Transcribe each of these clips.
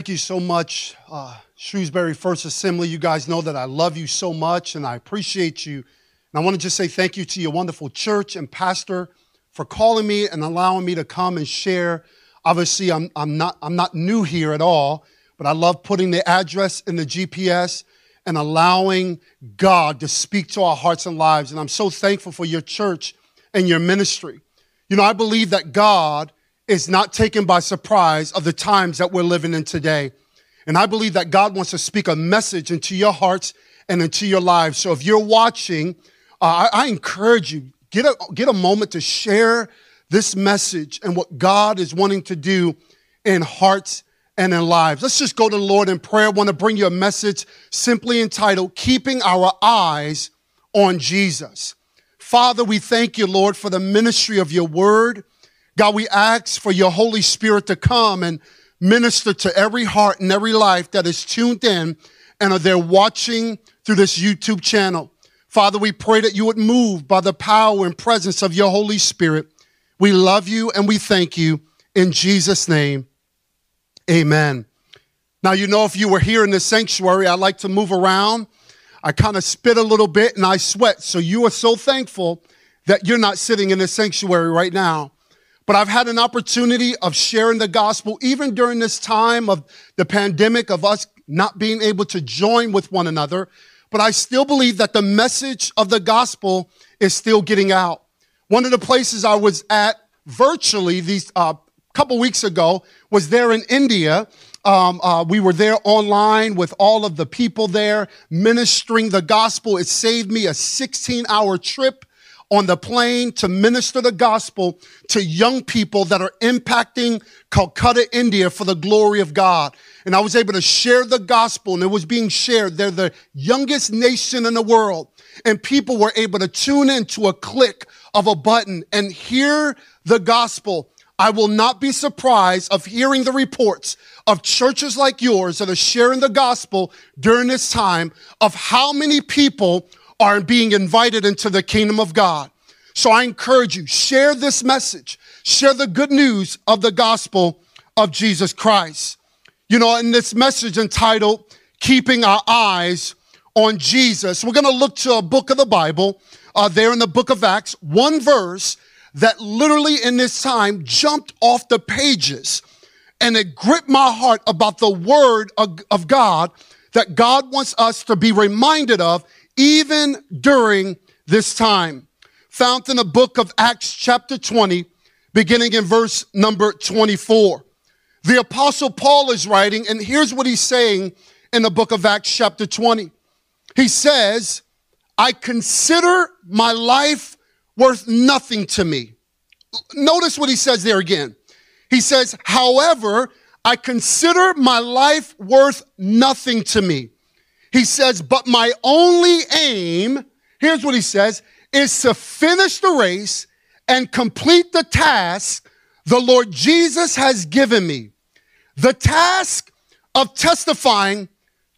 Thank you so much, uh, Shrewsbury First Assembly. You guys know that I love you so much and I appreciate you. And I want to just say thank you to your wonderful church and pastor for calling me and allowing me to come and share. Obviously, I'm, I'm, not, I'm not new here at all, but I love putting the address in the GPS and allowing God to speak to our hearts and lives. And I'm so thankful for your church and your ministry. You know, I believe that God is not taken by surprise of the times that we're living in today. And I believe that God wants to speak a message into your hearts and into your lives. So if you're watching, uh, I, I encourage you, get a, get a moment to share this message and what God is wanting to do in hearts and in lives. Let's just go to the Lord in prayer. I want to bring you a message simply entitled, Keeping Our Eyes on Jesus. Father, we thank you, Lord, for the ministry of your word. God, we ask for your Holy Spirit to come and minister to every heart and every life that is tuned in and are there watching through this YouTube channel. Father, we pray that you would move by the power and presence of your Holy Spirit. We love you and we thank you in Jesus' name. Amen. Now, you know, if you were here in the sanctuary, I like to move around. I kind of spit a little bit and I sweat. So you are so thankful that you're not sitting in the sanctuary right now. But I've had an opportunity of sharing the gospel even during this time of the pandemic of us not being able to join with one another. But I still believe that the message of the gospel is still getting out. One of the places I was at virtually these uh, couple weeks ago was there in India. Um, uh, we were there online with all of the people there ministering the gospel. It saved me a 16 hour trip on the plane to minister the gospel to young people that are impacting Calcutta, India for the glory of God. And I was able to share the gospel and it was being shared. They're the youngest nation in the world. And people were able to tune into a click of a button and hear the gospel. I will not be surprised of hearing the reports of churches like yours that are sharing the gospel during this time of how many people are being invited into the kingdom of God. So I encourage you, share this message, share the good news of the gospel of Jesus Christ. You know, in this message entitled, Keeping Our Eyes on Jesus, we're going to look to a book of the Bible, uh, there in the book of Acts, one verse that literally in this time jumped off the pages and it gripped my heart about the word of, of God that God wants us to be reminded of even during this time. Found in the book of Acts, chapter 20, beginning in verse number 24. The apostle Paul is writing, and here's what he's saying in the book of Acts, chapter 20. He says, I consider my life worth nothing to me. Notice what he says there again. He says, however, I consider my life worth nothing to me he says, but my only aim, here's what he says, is to finish the race and complete the task the Lord Jesus has given me. The task of testifying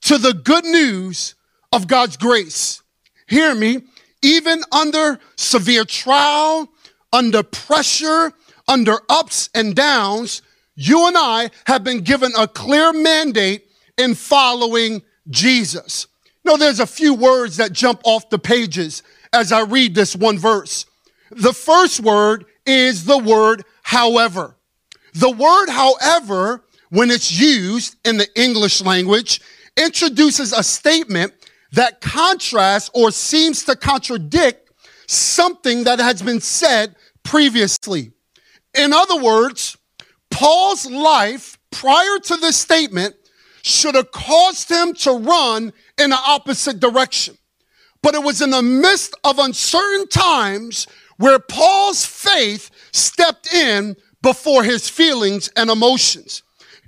to the good news of God's grace. Hear me, even under severe trial, under pressure, under ups and downs, you and I have been given a clear mandate in following Jesus. No, there's a few words that jump off the pages as I read this one verse. The first word is the word however. The word however, when it's used in the English language, introduces a statement that contrasts or seems to contradict something that has been said previously. In other words, Paul's life prior to this statement should have caused him to run in the opposite direction. But it was in the midst of uncertain times where Paul's faith stepped in before his feelings and emotions.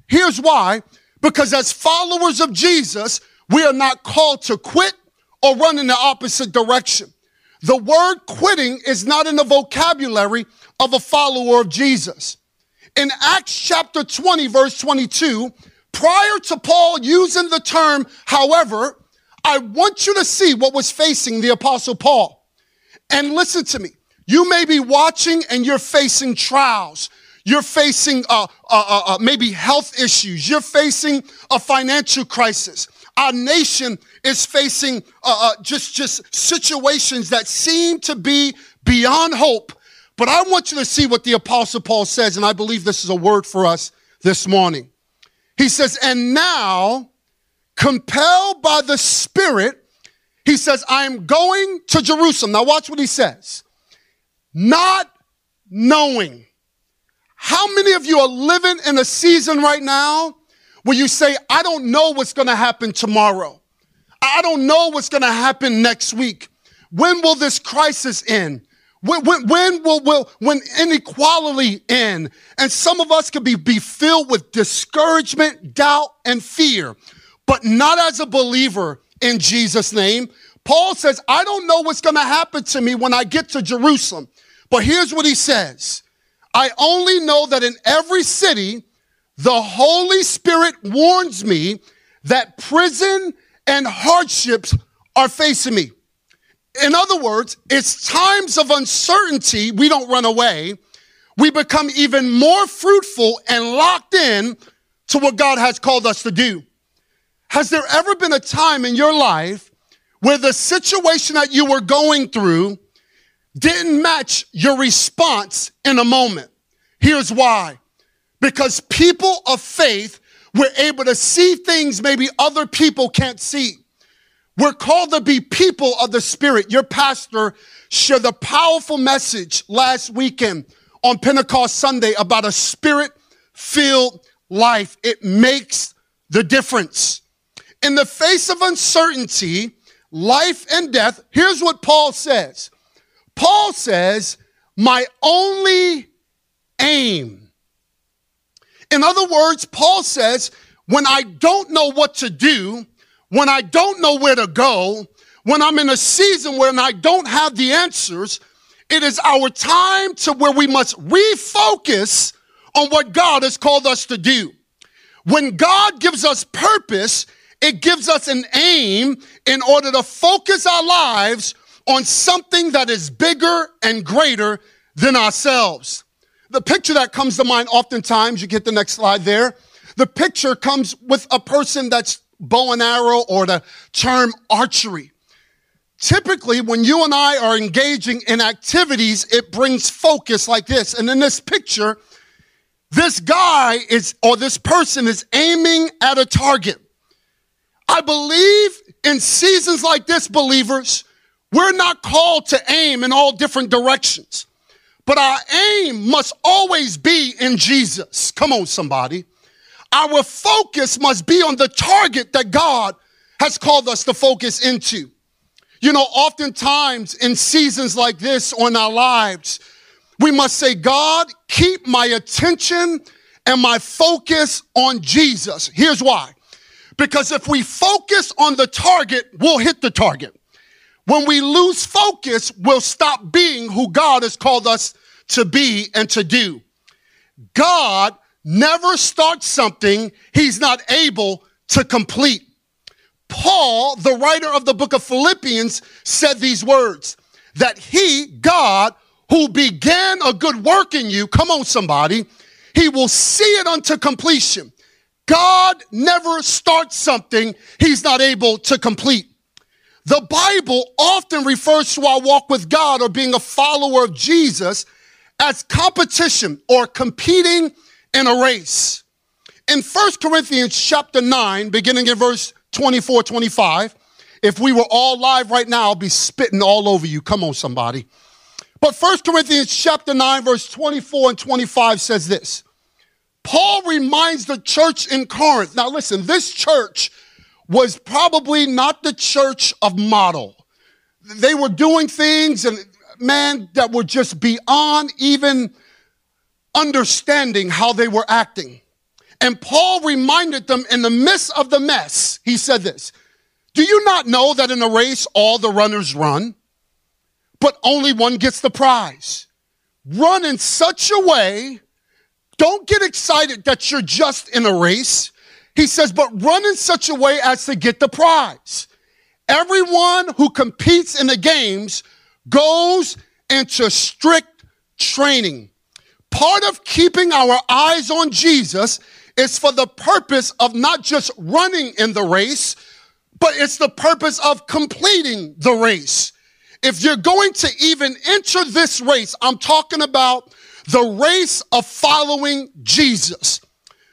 Here's why. Because as followers of Jesus, we are not called to quit or run in the opposite direction. The word quitting is not in the vocabulary of a follower of Jesus. In Acts chapter 20, verse 22, prior to Paul using the term, however, I want you to see what was facing the apostle Paul. And listen to me. You may be watching and you're facing trials. You're facing uh, uh, uh, uh, maybe health issues. You're facing a financial crisis. Our nation is facing uh, uh, just, just situations that seem to be beyond hope. But I want you to see what the Apostle Paul says, and I believe this is a word for us this morning. He says, And now, compelled by the Spirit, he says, I am going to Jerusalem. Now, watch what he says. Not knowing. How many of you are living in a season right now where you say, I don't know what's going to happen tomorrow? I don't know what's going to happen next week. When will this crisis end? When, when, when, will, will when inequality end? And some of us could be, be filled with discouragement, doubt, and fear, but not as a believer in Jesus' name. Paul says, I don't know what's going to happen to me when I get to Jerusalem. But here's what he says. I only know that in every city, the Holy Spirit warns me that prison and hardships are facing me. In other words, it's times of uncertainty, we don't run away. We become even more fruitful and locked in to what God has called us to do. Has there ever been a time in your life where the situation that you were going through didn't match your response in a moment? Here's why. Because people of faith were able to see things maybe other people can't see. We're called to be people of the Spirit. Your pastor shared a powerful message last weekend on Pentecost Sunday about a spirit filled life. It makes the difference. In the face of uncertainty, life and death, here's what Paul says Paul says, My only aim. In other words, Paul says, when I don't know what to do, when I don't know where to go, when I'm in a season when I don't have the answers, it is our time to where we must refocus on what God has called us to do. When God gives us purpose, it gives us an aim in order to focus our lives on something that is bigger and greater than ourselves. The picture that comes to mind oftentimes, you get the next slide there. The picture comes with a person that's bow and arrow or the term archery. Typically, when you and I are engaging in activities, it brings focus like this. And in this picture, this guy is, or this person is aiming at a target. I believe in seasons like this, believers, we're not called to aim in all different directions, but our aim must always be in Jesus. Come on, somebody. Our focus must be on the target that God has called us to focus into. You know, oftentimes in seasons like this on our lives, we must say, God, keep my attention and my focus on Jesus. Here's why. Because if we focus on the target, we'll hit the target. When we lose focus, we'll stop being who God has called us to be and to do. God never starts something he's not able to complete. Paul, the writer of the book of Philippians, said these words that he, God, who began a good work in you, come on, somebody, he will see it unto completion. God never starts something he's not able to complete. The Bible often refers to our walk with God or being a follower of Jesus as competition or competing in a race. In 1 Corinthians chapter 9, beginning in verse 24, 25, if we were all live right now, I'll be spitting all over you. Come on, somebody. But 1 Corinthians chapter 9, verse 24 and 25 says this. Paul reminds the church in Corinth. Now listen, this church was probably not the church of model. They were doing things and man that were just beyond even understanding how they were acting. And Paul reminded them in the midst of the mess, he said this Do you not know that in a race all the runners run, but only one gets the prize? Run in such a way, don't get excited that you're just in a race. He says, but run in such a way as to get the prize. Everyone who competes in the games goes into strict training part of keeping our eyes on Jesus is for the purpose of not just running in the race, but it's the purpose of completing the race. If you're going to even enter this race, I'm talking about the race of following Jesus.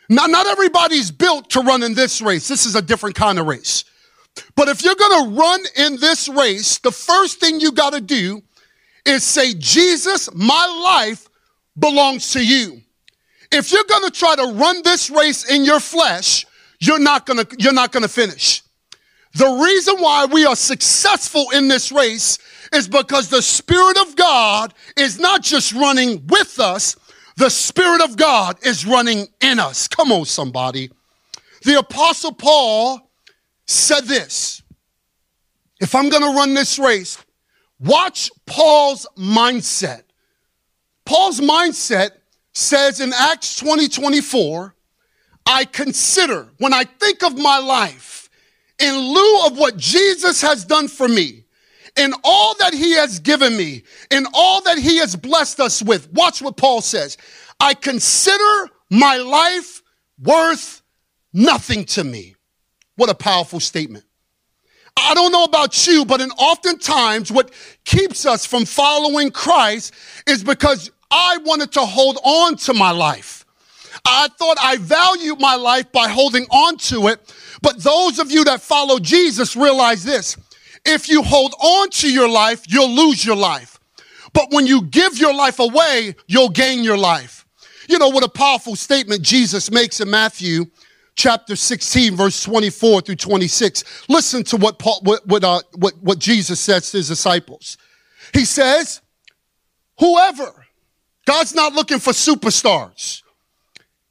Now, not everybody's built to run in this race. This is a different kind of race. But if you're going to run in this race, the first thing you got to do is say, Jesus, my life belongs to you. If you're going to try to run this race in your flesh, you're not going to, you're not going to finish. The reason why we are successful in this race is because the Spirit of God is not just running with us, the Spirit of God is running in us. Come on, somebody. The Apostle Paul said this If I'm going to run this race, watch Paul's mindset. Paul's mindset says in Acts 20 24, I consider, when I think of my life, in lieu of what Jesus has done for me, in all that he has given me, in all that he has blessed us with, watch what Paul says. I consider my life worth nothing to me. What a powerful statement. I don't know about you, but in oftentimes what keeps us from following Christ is because I wanted to hold on to my life. I thought I valued my life by holding on to it. But those of you that follow Jesus realize this. If you hold on to your life, you'll lose your life. But when you give your life away, you'll gain your life. You know what a powerful statement Jesus makes in Matthew chapter 16, verse 24 through 26. Listen to what Paul, what, what, uh, what, what Jesus says to his disciples. He says, whoever God's not looking for superstars.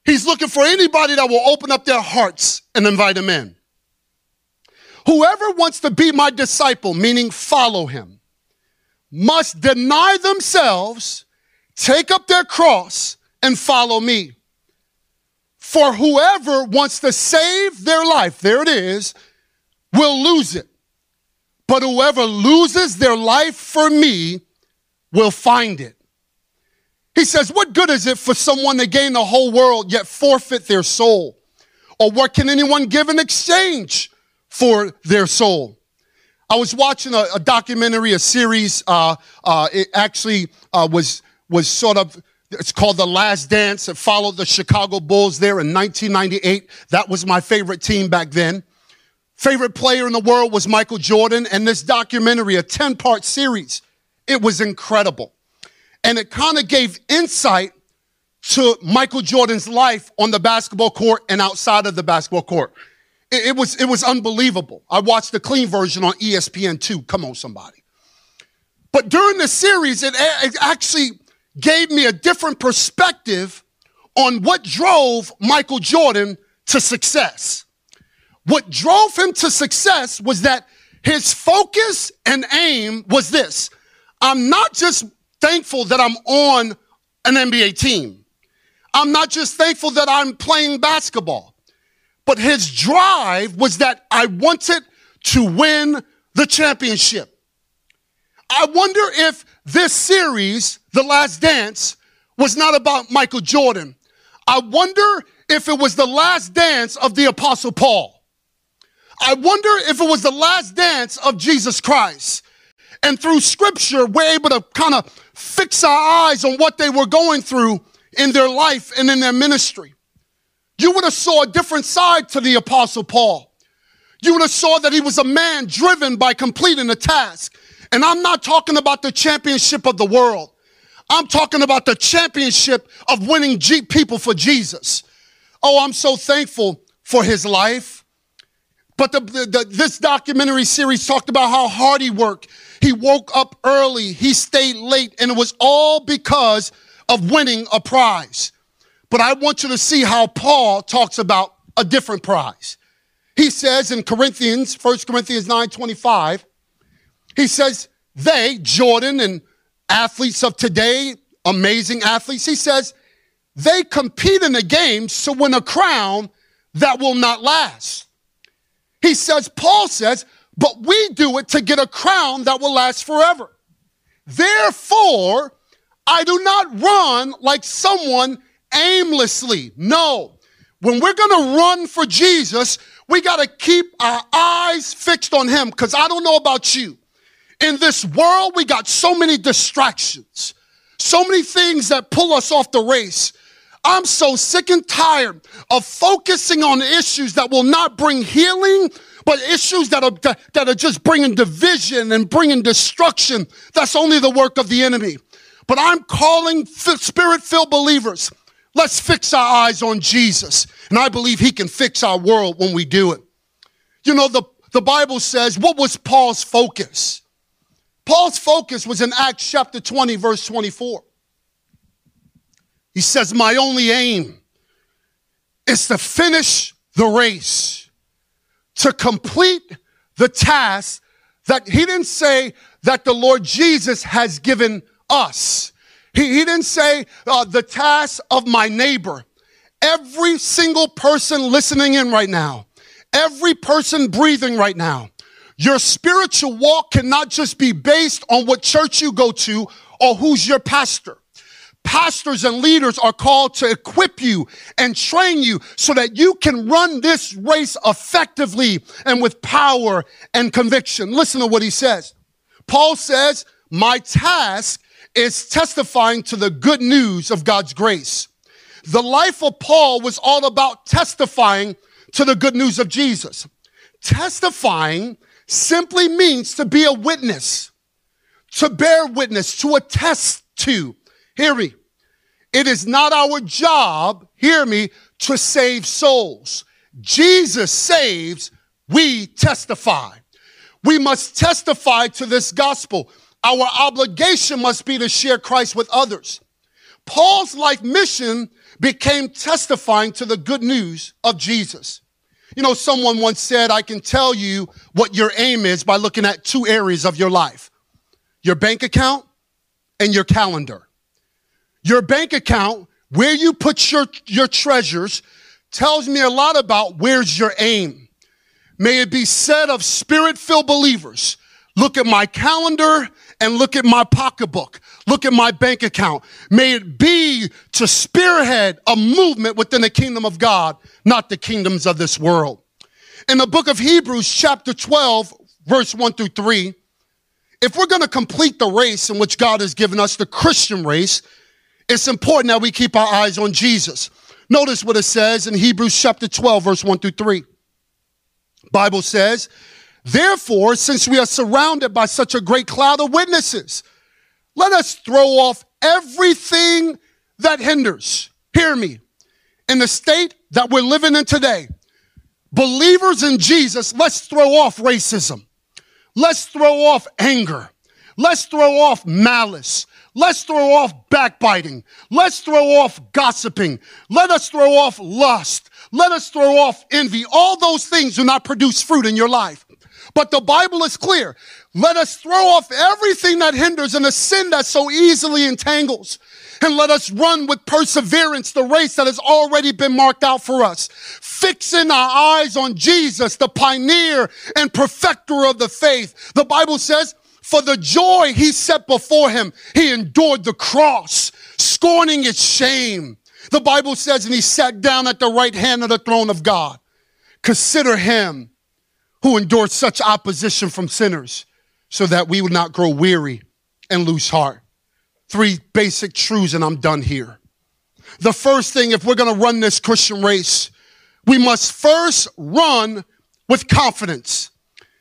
He's looking for anybody that will open up their hearts and invite him in. Whoever wants to be my disciple, meaning follow him, must deny themselves, take up their cross, and follow me. For whoever wants to save their life, there it is, will lose it. But whoever loses their life for me will find it. He says, What good is it for someone to gain the whole world yet forfeit their soul? Or what can anyone give in exchange for their soul? I was watching a, a documentary, a series. Uh, uh, it actually uh, was was sort of it's called The Last Dance. It followed the Chicago Bulls there in 1998. That was my favorite team back then. Favorite player in the world was Michael Jordan, and this documentary, a 10 part series, it was incredible and it kind of gave insight to Michael Jordan's life on the basketball court and outside of the basketball court. It, it was, it was unbelievable. I watched the clean version on ESPN2. Come on, somebody. But during the series, it, it actually gave me a different perspective on what drove Michael Jordan to success. What drove him to success was that his focus and aim was this. I'm not just thankful that I'm on an NBA team. I'm not just thankful that I'm playing basketball, but his drive was that I wanted to win the championship. I wonder if this series, The Last Dance, was not about Michael Jordan. I wonder if it was the last dance of the Apostle Paul. I wonder if it was the last dance of Jesus Christ. And through scripture, we're able to kind of fix our eyes on what they were going through in their life and in their ministry. You would have saw a different side to the apostle Paul. You would have saw that he was a man driven by completing a task. And I'm not talking about the championship of the world. I'm talking about the championship of winning G- people for Jesus. Oh, I'm so thankful for his life. But the, the, this documentary series talked about how hard he worked he woke up early, he stayed late, and it was all because of winning a prize. But I want you to see how Paul talks about a different prize. He says in Corinthians, 1 Corinthians 9 25, he says, they, Jordan and athletes of today, amazing athletes, he says, they compete in the games to win a crown that will not last. He says, Paul says, but we do it to get a crown that will last forever. Therefore, I do not run like someone aimlessly. No. When we're going to run for Jesus, we got to keep our eyes fixed on him because I don't know about you. In this world, we got so many distractions, so many things that pull us off the race. I'm so sick and tired of focusing on issues that will not bring healing, but issues that are, that are just bringing division and bringing destruction. That's only the work of the enemy. But I'm calling spirit filled believers. Let's fix our eyes on Jesus. And I believe he can fix our world when we do it. You know, the, the Bible says, what was Paul's focus? Paul's focus was in Acts chapter 20, verse 24. He says, My only aim is to finish the race, to complete the task that he didn't say that the Lord Jesus has given us. He, he didn't say uh, the task of my neighbor. Every single person listening in right now, every person breathing right now, your spiritual walk cannot just be based on what church you go to or who's your pastor. Pastors and leaders are called to equip you and train you so that you can run this race effectively and with power and conviction. Listen to what he says. Paul says, My task is testifying to the good news of God's grace. The life of Paul was all about testifying to the good news of Jesus. Testifying simply means to be a witness, to bear witness, to attest to. Hear me. It is not our job, hear me, to save souls. Jesus saves, we testify. We must testify to this gospel. Our obligation must be to share Christ with others. Paul's life mission became testifying to the good news of Jesus. You know, someone once said, I can tell you what your aim is by looking at two areas of your life your bank account and your calendar. Your bank account, where you put your, your treasures, tells me a lot about where's your aim. May it be said of spirit filled believers look at my calendar and look at my pocketbook. Look at my bank account. May it be to spearhead a movement within the kingdom of God, not the kingdoms of this world. In the book of Hebrews, chapter 12, verse 1 through 3, if we're going to complete the race in which God has given us, the Christian race, it's important that we keep our eyes on Jesus. Notice what it says in Hebrews chapter 12, verse 1 through 3. Bible says, Therefore, since we are surrounded by such a great cloud of witnesses, let us throw off everything that hinders. Hear me. In the state that we're living in today, believers in Jesus, let's throw off racism. Let's throw off anger. Let's throw off malice. Let's throw off backbiting. Let's throw off gossiping. Let us throw off lust. Let us throw off envy. All those things do not produce fruit in your life. But the Bible is clear. Let us throw off everything that hinders and the sin that so easily entangles. And let us run with perseverance the race that has already been marked out for us. Fixing our eyes on Jesus, the pioneer and perfecter of the faith. The Bible says, for the joy he set before him, he endured the cross, scorning its shame. The Bible says, and he sat down at the right hand of the throne of God. Consider him who endured such opposition from sinners so that we would not grow weary and lose heart. Three basic truths, and I'm done here. The first thing, if we're going to run this Christian race, we must first run with confidence.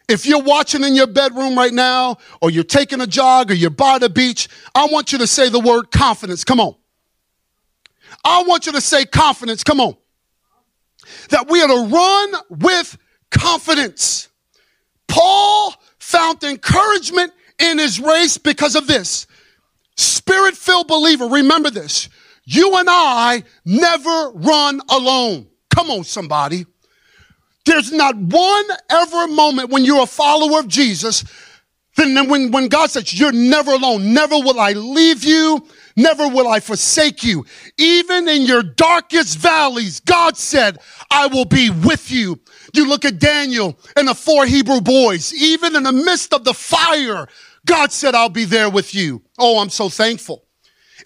If you're watching in your bedroom right now, or you're taking a jog, or you're by the beach, I want you to say the word confidence. Come on. I want you to say confidence. Come on. That we are to run with confidence. Paul found encouragement in his race because of this. Spirit filled believer, remember this. You and I never run alone. Come on, somebody. There's not one ever moment when you're a follower of Jesus, then when, when God says, You're never alone, never will I leave you, never will I forsake you. Even in your darkest valleys, God said, I will be with you. You look at Daniel and the four Hebrew boys, even in the midst of the fire, God said, I'll be there with you. Oh, I'm so thankful.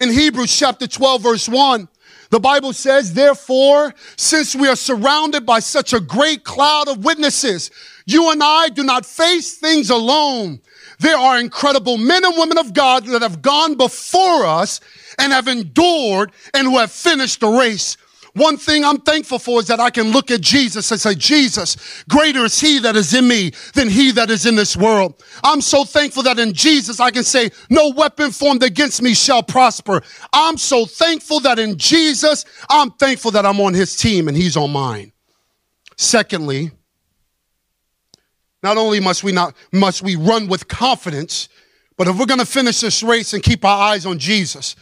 In Hebrews chapter 12, verse 1, the Bible says, therefore, since we are surrounded by such a great cloud of witnesses, you and I do not face things alone. There are incredible men and women of God that have gone before us and have endured and who have finished the race. One thing I'm thankful for is that I can look at Jesus and say, Jesus, greater is he that is in me than he that is in this world. I'm so thankful that in Jesus I can say, no weapon formed against me shall prosper. I'm so thankful that in Jesus, I'm thankful that I'm on his team and he's on mine. Secondly, not only must we not, must we run with confidence, but if we're going to finish this race and keep our eyes on Jesus,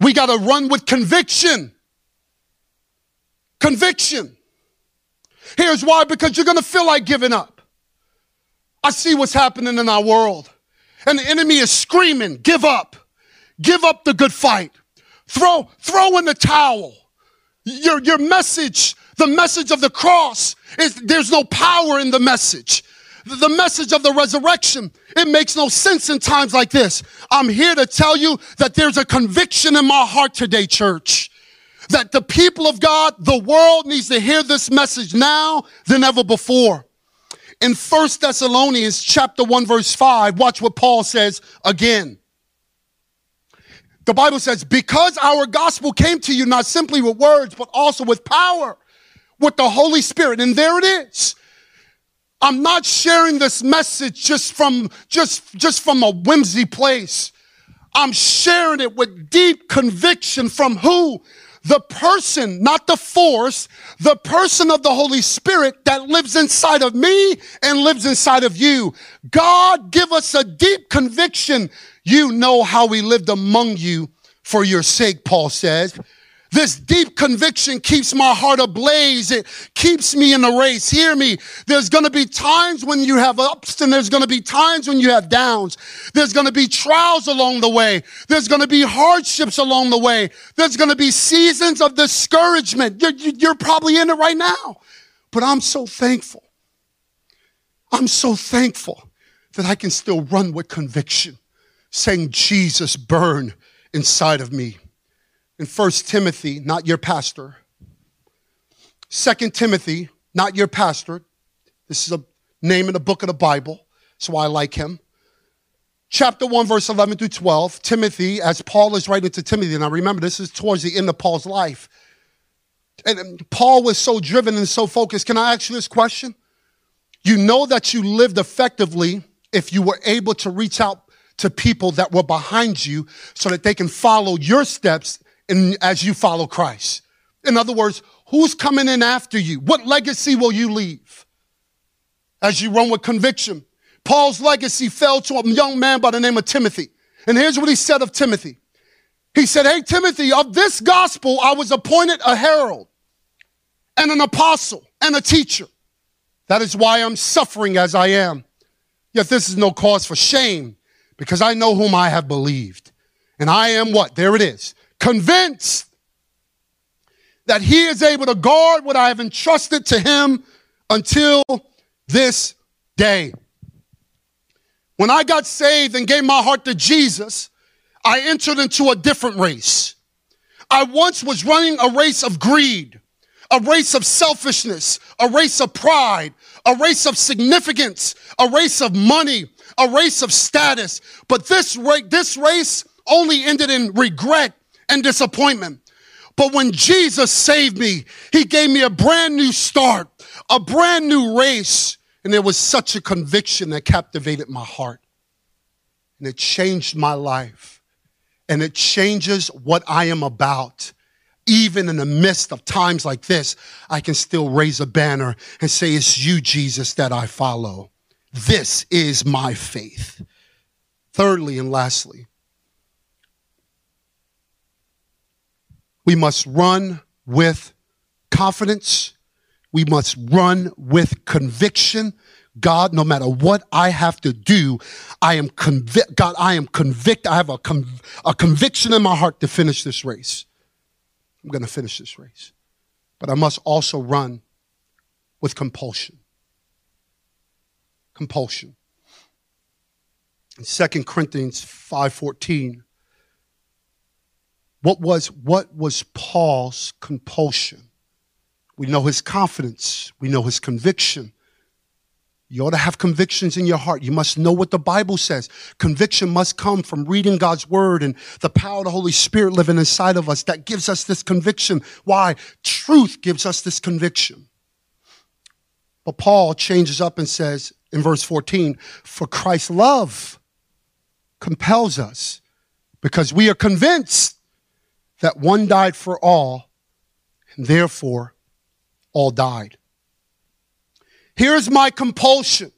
we got to run with conviction. Conviction. Here's why because you're going to feel like giving up. I see what's happening in our world. And the enemy is screaming, give up. Give up the good fight. Throw, throw in the towel. Your, your message, the message of the cross is there's no power in the message. The message of the resurrection, it makes no sense in times like this. I'm here to tell you that there's a conviction in my heart today, church that the people of God, the world needs to hear this message now than ever before. In First Thessalonians chapter 1 verse 5, watch what Paul says again. The Bible says, because our gospel came to you not simply with words, but also with power, with the Holy Spirit. And there it is. I'm not sharing this message just from, just, just from a whimsy place. I'm sharing it with deep conviction from who? The person, not the force, the person of the Holy Spirit that lives inside of me and lives inside of you. God, give us a deep conviction. You know how we lived among you for your sake, Paul says. This deep conviction keeps my heart ablaze. It keeps me in the race. Hear me. There's going to be times when you have ups and there's going to be times when you have downs. There's going to be trials along the way. There's going to be hardships along the way. There's going to be seasons of discouragement. You're, you're probably in it right now. But I'm so thankful. I'm so thankful that I can still run with conviction, saying, Jesus, burn inside of me in First Timothy, not your pastor. Second Timothy, not your pastor. This is a name in the book of the Bible. Why I like him. Chapter 1, verse 11 through 12. Timothy, as Paul is writing to Timothy, now remember, this is towards the end of Paul's life. And Paul was so driven and so focused. Can I ask you this question? You know that you lived effectively if you were able to reach out to people that were behind you so that they can follow your steps in, as you follow Christ. In other words, who's coming in after you? What legacy will you leave as you run with conviction? Paul's legacy fell to a young man by the name of Timothy. And here's what he said of Timothy. He said, Hey, Timothy, of this gospel, I was appointed a herald and an apostle and a teacher. That is why I'm suffering as I am. Yet this is no cause for shame because I know whom I have believed. And I am what? There it is convinced that he is able to guard what I have entrusted to him until this day. When I got saved and gave my heart to Jesus, I entered into a different race. I once was running a race of greed, a race of selfishness, a race of pride, a race of significance, a race of money, a race of status. But this, ra- this race only ended in regret and disappointment. But when Jesus saved me, he gave me a brand new start, a brand new race. And there was such a conviction that captivated my heart. And it changed my life. And it changes what I am about. Even in the midst of times like this, I can still raise a banner and say, It's you, Jesus, that I follow. This is my faith. Thirdly and lastly, We must run with confidence. We must run with conviction. God, no matter what I have to do, I am convict. God, I am convict. I have a, a conviction in my heart to finish this race. I'm going to finish this race. But I must also run with compulsion. Compulsion. In 2 Corinthians 5.14, What was, what was Paul's compulsion? We know his confidence. We know his conviction. You ought to have convictions in your heart. You must know what the Bible says. Conviction must come from reading God's word and the power of the Holy Spirit living inside of us that gives us this conviction. Why? Truth gives us this conviction. But Paul changes up and says in verse 14, For Christ's love compels us because we are convinced that one died for all, and therefore all died. Here's my compulsion.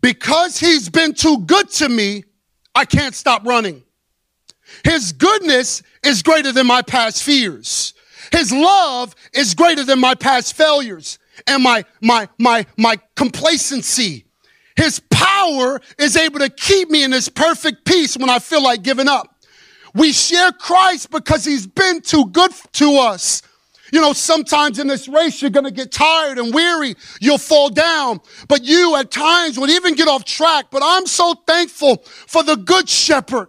Because he's been too good to me, I can't stop running. His goodness is greater than my past fears. His love is greater than my past failures and my, my, my, my complacency. His power is able to keep me in this perfect peace when I feel like giving up. We share Christ because he's been too good to us. You know, sometimes in this race, you're going to get tired and weary. You'll fall down. But you at times would even get off track. But I'm so thankful for the good shepherd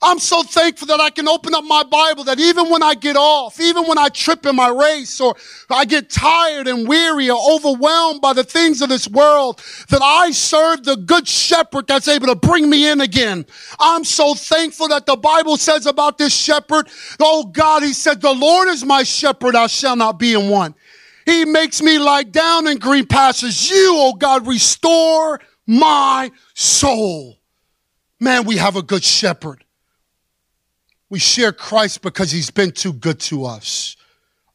I'm so thankful that I can open up my Bible that even when I get off, even when I trip in my race or I get tired and weary or overwhelmed by the things of this world, that I serve the good shepherd that's able to bring me in again. I'm so thankful that the Bible says about this shepherd, oh God, he said, the Lord is my shepherd, I shall not be in want. He makes me lie down in green pastures. You, oh God, restore my soul. Man, we have a good shepherd. We share Christ because he's been too good to us.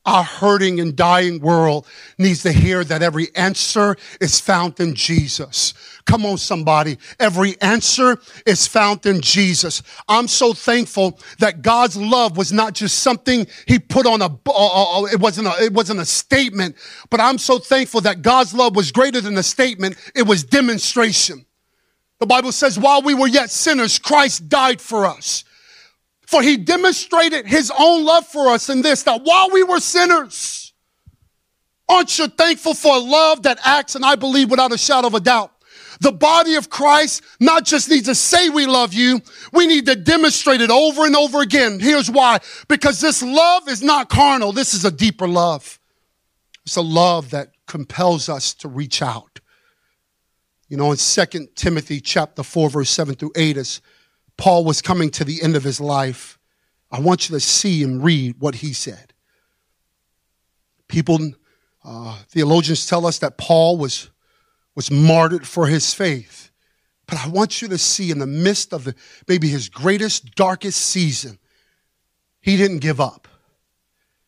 Our hurting and dying world needs to hear that every answer is found in Jesus. Come on, somebody. Every answer is found in Jesus. I'm so thankful that God's love was not just something he put on a, uh, uh, uh, it wasn't a, it wasn't a statement, but I'm so thankful that God's love was greater than a statement. It was demonstration. The Bible says, while we were yet sinners, Christ died for us. For he demonstrated his own love for us in this, that while we were sinners, aren't you thankful for a love that acts, and I believe without a shadow of a doubt, the body of Christ not just needs to say we love you, we need to demonstrate it over and over again. Here's why. Because this love is not carnal. This is a deeper love. It's a love that compels us to reach out. You know, in 2 Timothy chapter 4, verse 7 through 8, as Paul was coming to the end of his life, I want you to see and read what he said. People, uh, theologians tell us that Paul was, was martyred for his faith. But I want you to see in the midst of the, maybe his greatest, darkest season, he didn't give up.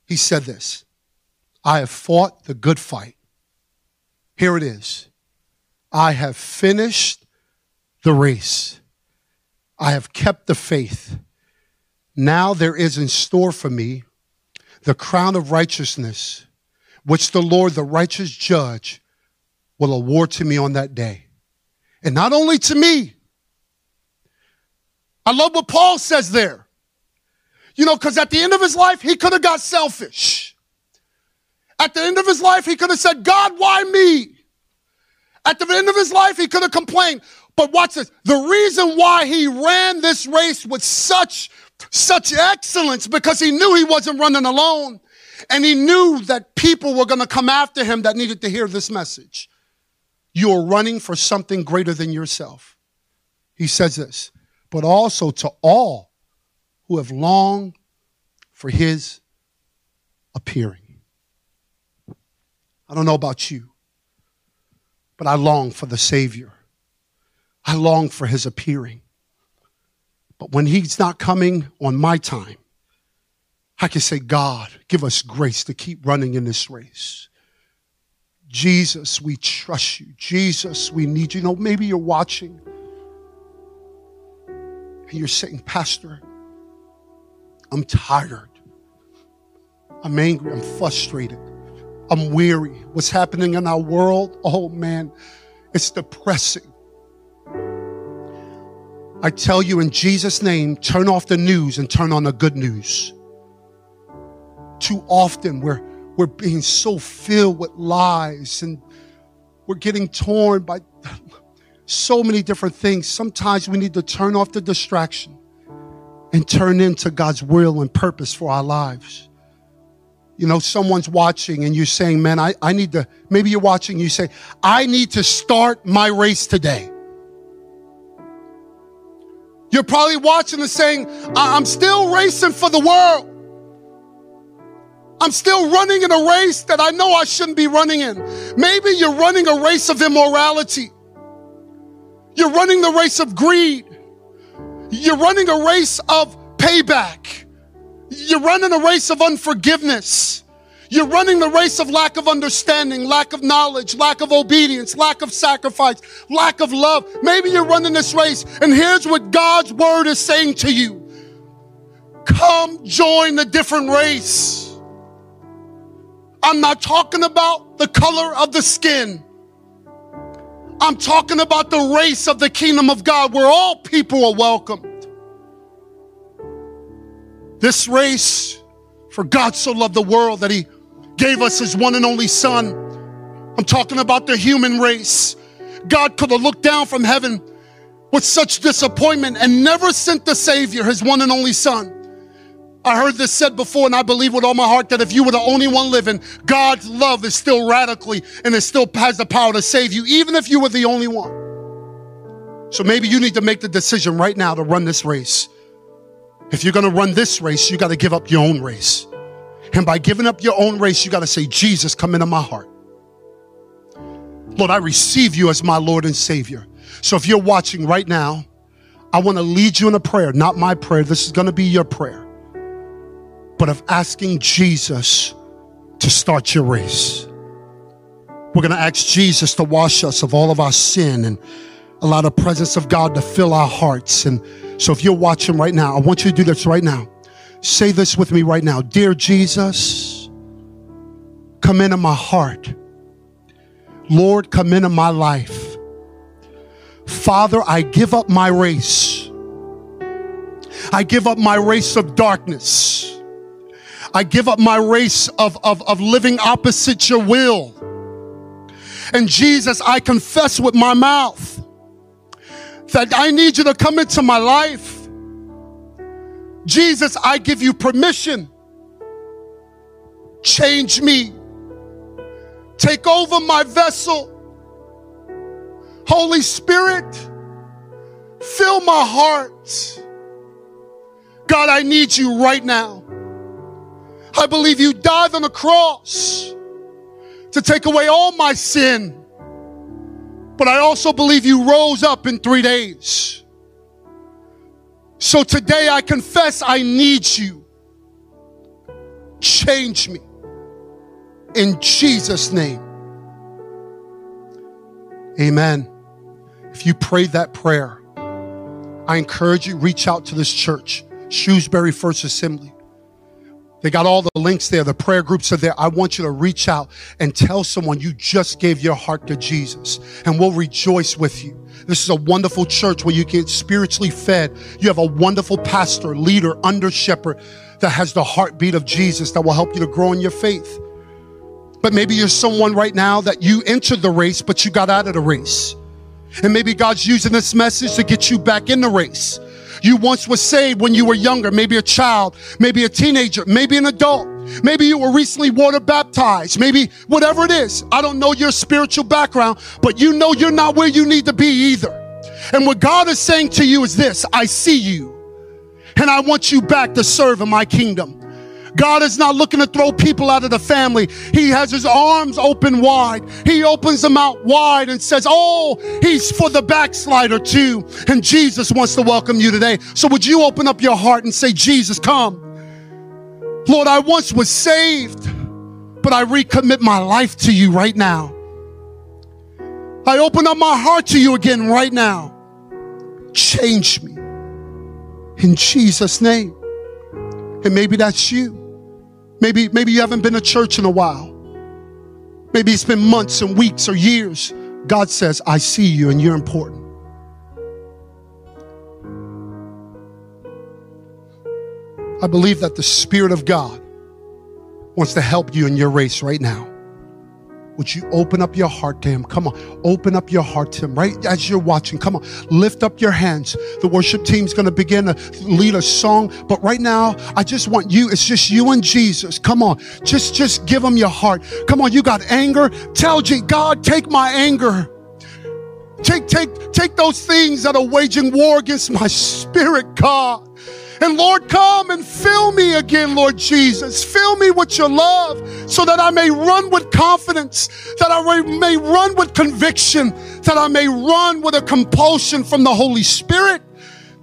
He said this I have fought the good fight. Here it is. I have finished the race. I have kept the faith. Now there is in store for me the crown of righteousness, which the Lord, the righteous judge, will award to me on that day. And not only to me. I love what Paul says there. You know, because at the end of his life, he could have got selfish. At the end of his life, he could have said, God, why me? At the end of his life, he could have complained, but watch this. The reason why he ran this race with such, such excellence because he knew he wasn't running alone. And he knew that people were going to come after him that needed to hear this message. You're running for something greater than yourself. He says this, but also to all who have longed for his appearing. I don't know about you, but I long for the Savior. I long for his appearing. But when he's not coming on my time, I can say, God, give us grace to keep running in this race. Jesus, we trust you. Jesus, we need you. you know, maybe you're watching and you're saying, Pastor, I'm tired. I'm angry. I'm frustrated. I'm weary. What's happening in our world? Oh man, it's depressing. I tell you in Jesus' name, turn off the news and turn on the good news. Too often we're, we're being so filled with lies and we're getting torn by so many different things. Sometimes we need to turn off the distraction and turn into God's will and purpose for our lives. You know, someone's watching and you're saying, man, I, I need to, maybe you're watching, you say, I need to start my race today. You're probably watching and saying, I'm still racing for the world. I'm still running in a race that I know I shouldn't be running in. Maybe you're running a race of immorality. You're running the race of greed. You're running a race of payback. You're running a race of unforgiveness. You're running the race of lack of understanding, lack of knowledge, lack of obedience, lack of sacrifice, lack of love. Maybe you're running this race, and here's what God's word is saying to you Come join the different race. I'm not talking about the color of the skin. I'm talking about the race of the kingdom of God where all people are welcomed. This race, for God so loved the world that he gave us his one and only son. I'm talking about the human race. God could have looked down from heaven with such disappointment and never sent the Savior, his one and only son. I heard this said before, and I believe with all my heart that if you were the only one living, God's love is still radically and it still has the power to save you, even if you were the only one. So maybe you need to make the decision right now to run this race. If you're going to run this race, you got to give up your own race. And by giving up your own race, you got to say, Jesus, come into my heart. Lord, I receive you as my Lord and Savior. So if you're watching right now, I want to lead you in a prayer, not my prayer. This is going to be your prayer but of asking Jesus to start your race. We're going to ask Jesus to wash us of all of our sin and allow the presence of God to fill our hearts. And so if you're watching right now, I want you to do this right now. Say this with me right now. Dear Jesus, come into my heart. Lord, come into my life. Father, I give up my race. I give up my race of darkness. I give up my race of, of, of living opposite your will. And Jesus, I confess with my mouth that I need you to come into my life. Jesus, I give you permission. Change me. Take over my vessel. Holy Spirit, fill my heart. God, I need you right now. I believe you died on the cross to take away all my sin. But I also believe you rose up in three days. So today I confess I need you. Change me in Jesus' name. Amen. If you prayed that prayer, I encourage you reach out to this church, Shrewsbury First Assembly. They got all the links there. The prayer groups are there. I want you to reach out and tell someone you just gave your heart to Jesus, and we'll rejoice with you. This is a wonderful church where you get spiritually fed. You have a wonderful pastor, leader, under shepherd that has the heartbeat of Jesus that will help you to grow in your faith. But maybe you're someone right now that you entered the race, but you got out of the race. And maybe God's using this message to get you back in the race. You once were saved when you were younger, maybe a child, maybe a teenager, maybe an adult. Maybe you were recently water baptized. Maybe whatever it is. I don't know your spiritual background, but you know you're not where you need to be either. And what God is saying to you is this I see you, and I want you back to serve in my kingdom. God is not looking to throw people out of the family. He has his arms open wide. He opens them out wide and says, Oh, he's for the backslider too. And Jesus wants to welcome you today. So would you open up your heart and say, Jesus, come. Lord, I once was saved, but I recommit my life to you right now. I open up my heart to you again right now. Change me in Jesus' name. And maybe that's you. Maybe, maybe you haven't been to church in a while. Maybe it's been months and weeks or years. God says, I see you and you're important. I believe that the Spirit of God wants to help you in your race right now. would you open up your heart to Him? Come on, open up your heart to Him right as you're watching. Come on, lift up your hands. The worship team's going to begin to lead a song, but right now, I just want you. It's just you and Jesus. Come on, just just give Him your heart. Come on, you got anger. Tell G, God, take my anger. Take take take those things that are waging war against my spirit, God. And Lord, come and fill me again, Lord Jesus. Fill me with your love so that I may run with confidence, that I may run with conviction, that I may run with a compulsion from the Holy Spirit.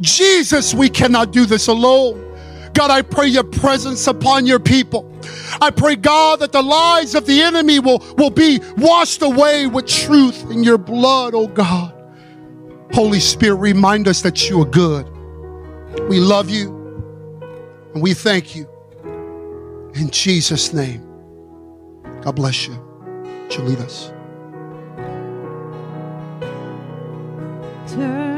Jesus, we cannot do this alone. God, I pray your presence upon your people. I pray, God, that the lies of the enemy will, will be washed away with truth in your blood, oh God. Holy Spirit, remind us that you are good. We love you and we thank you. In Jesus' name, God bless you. you lead us? Turn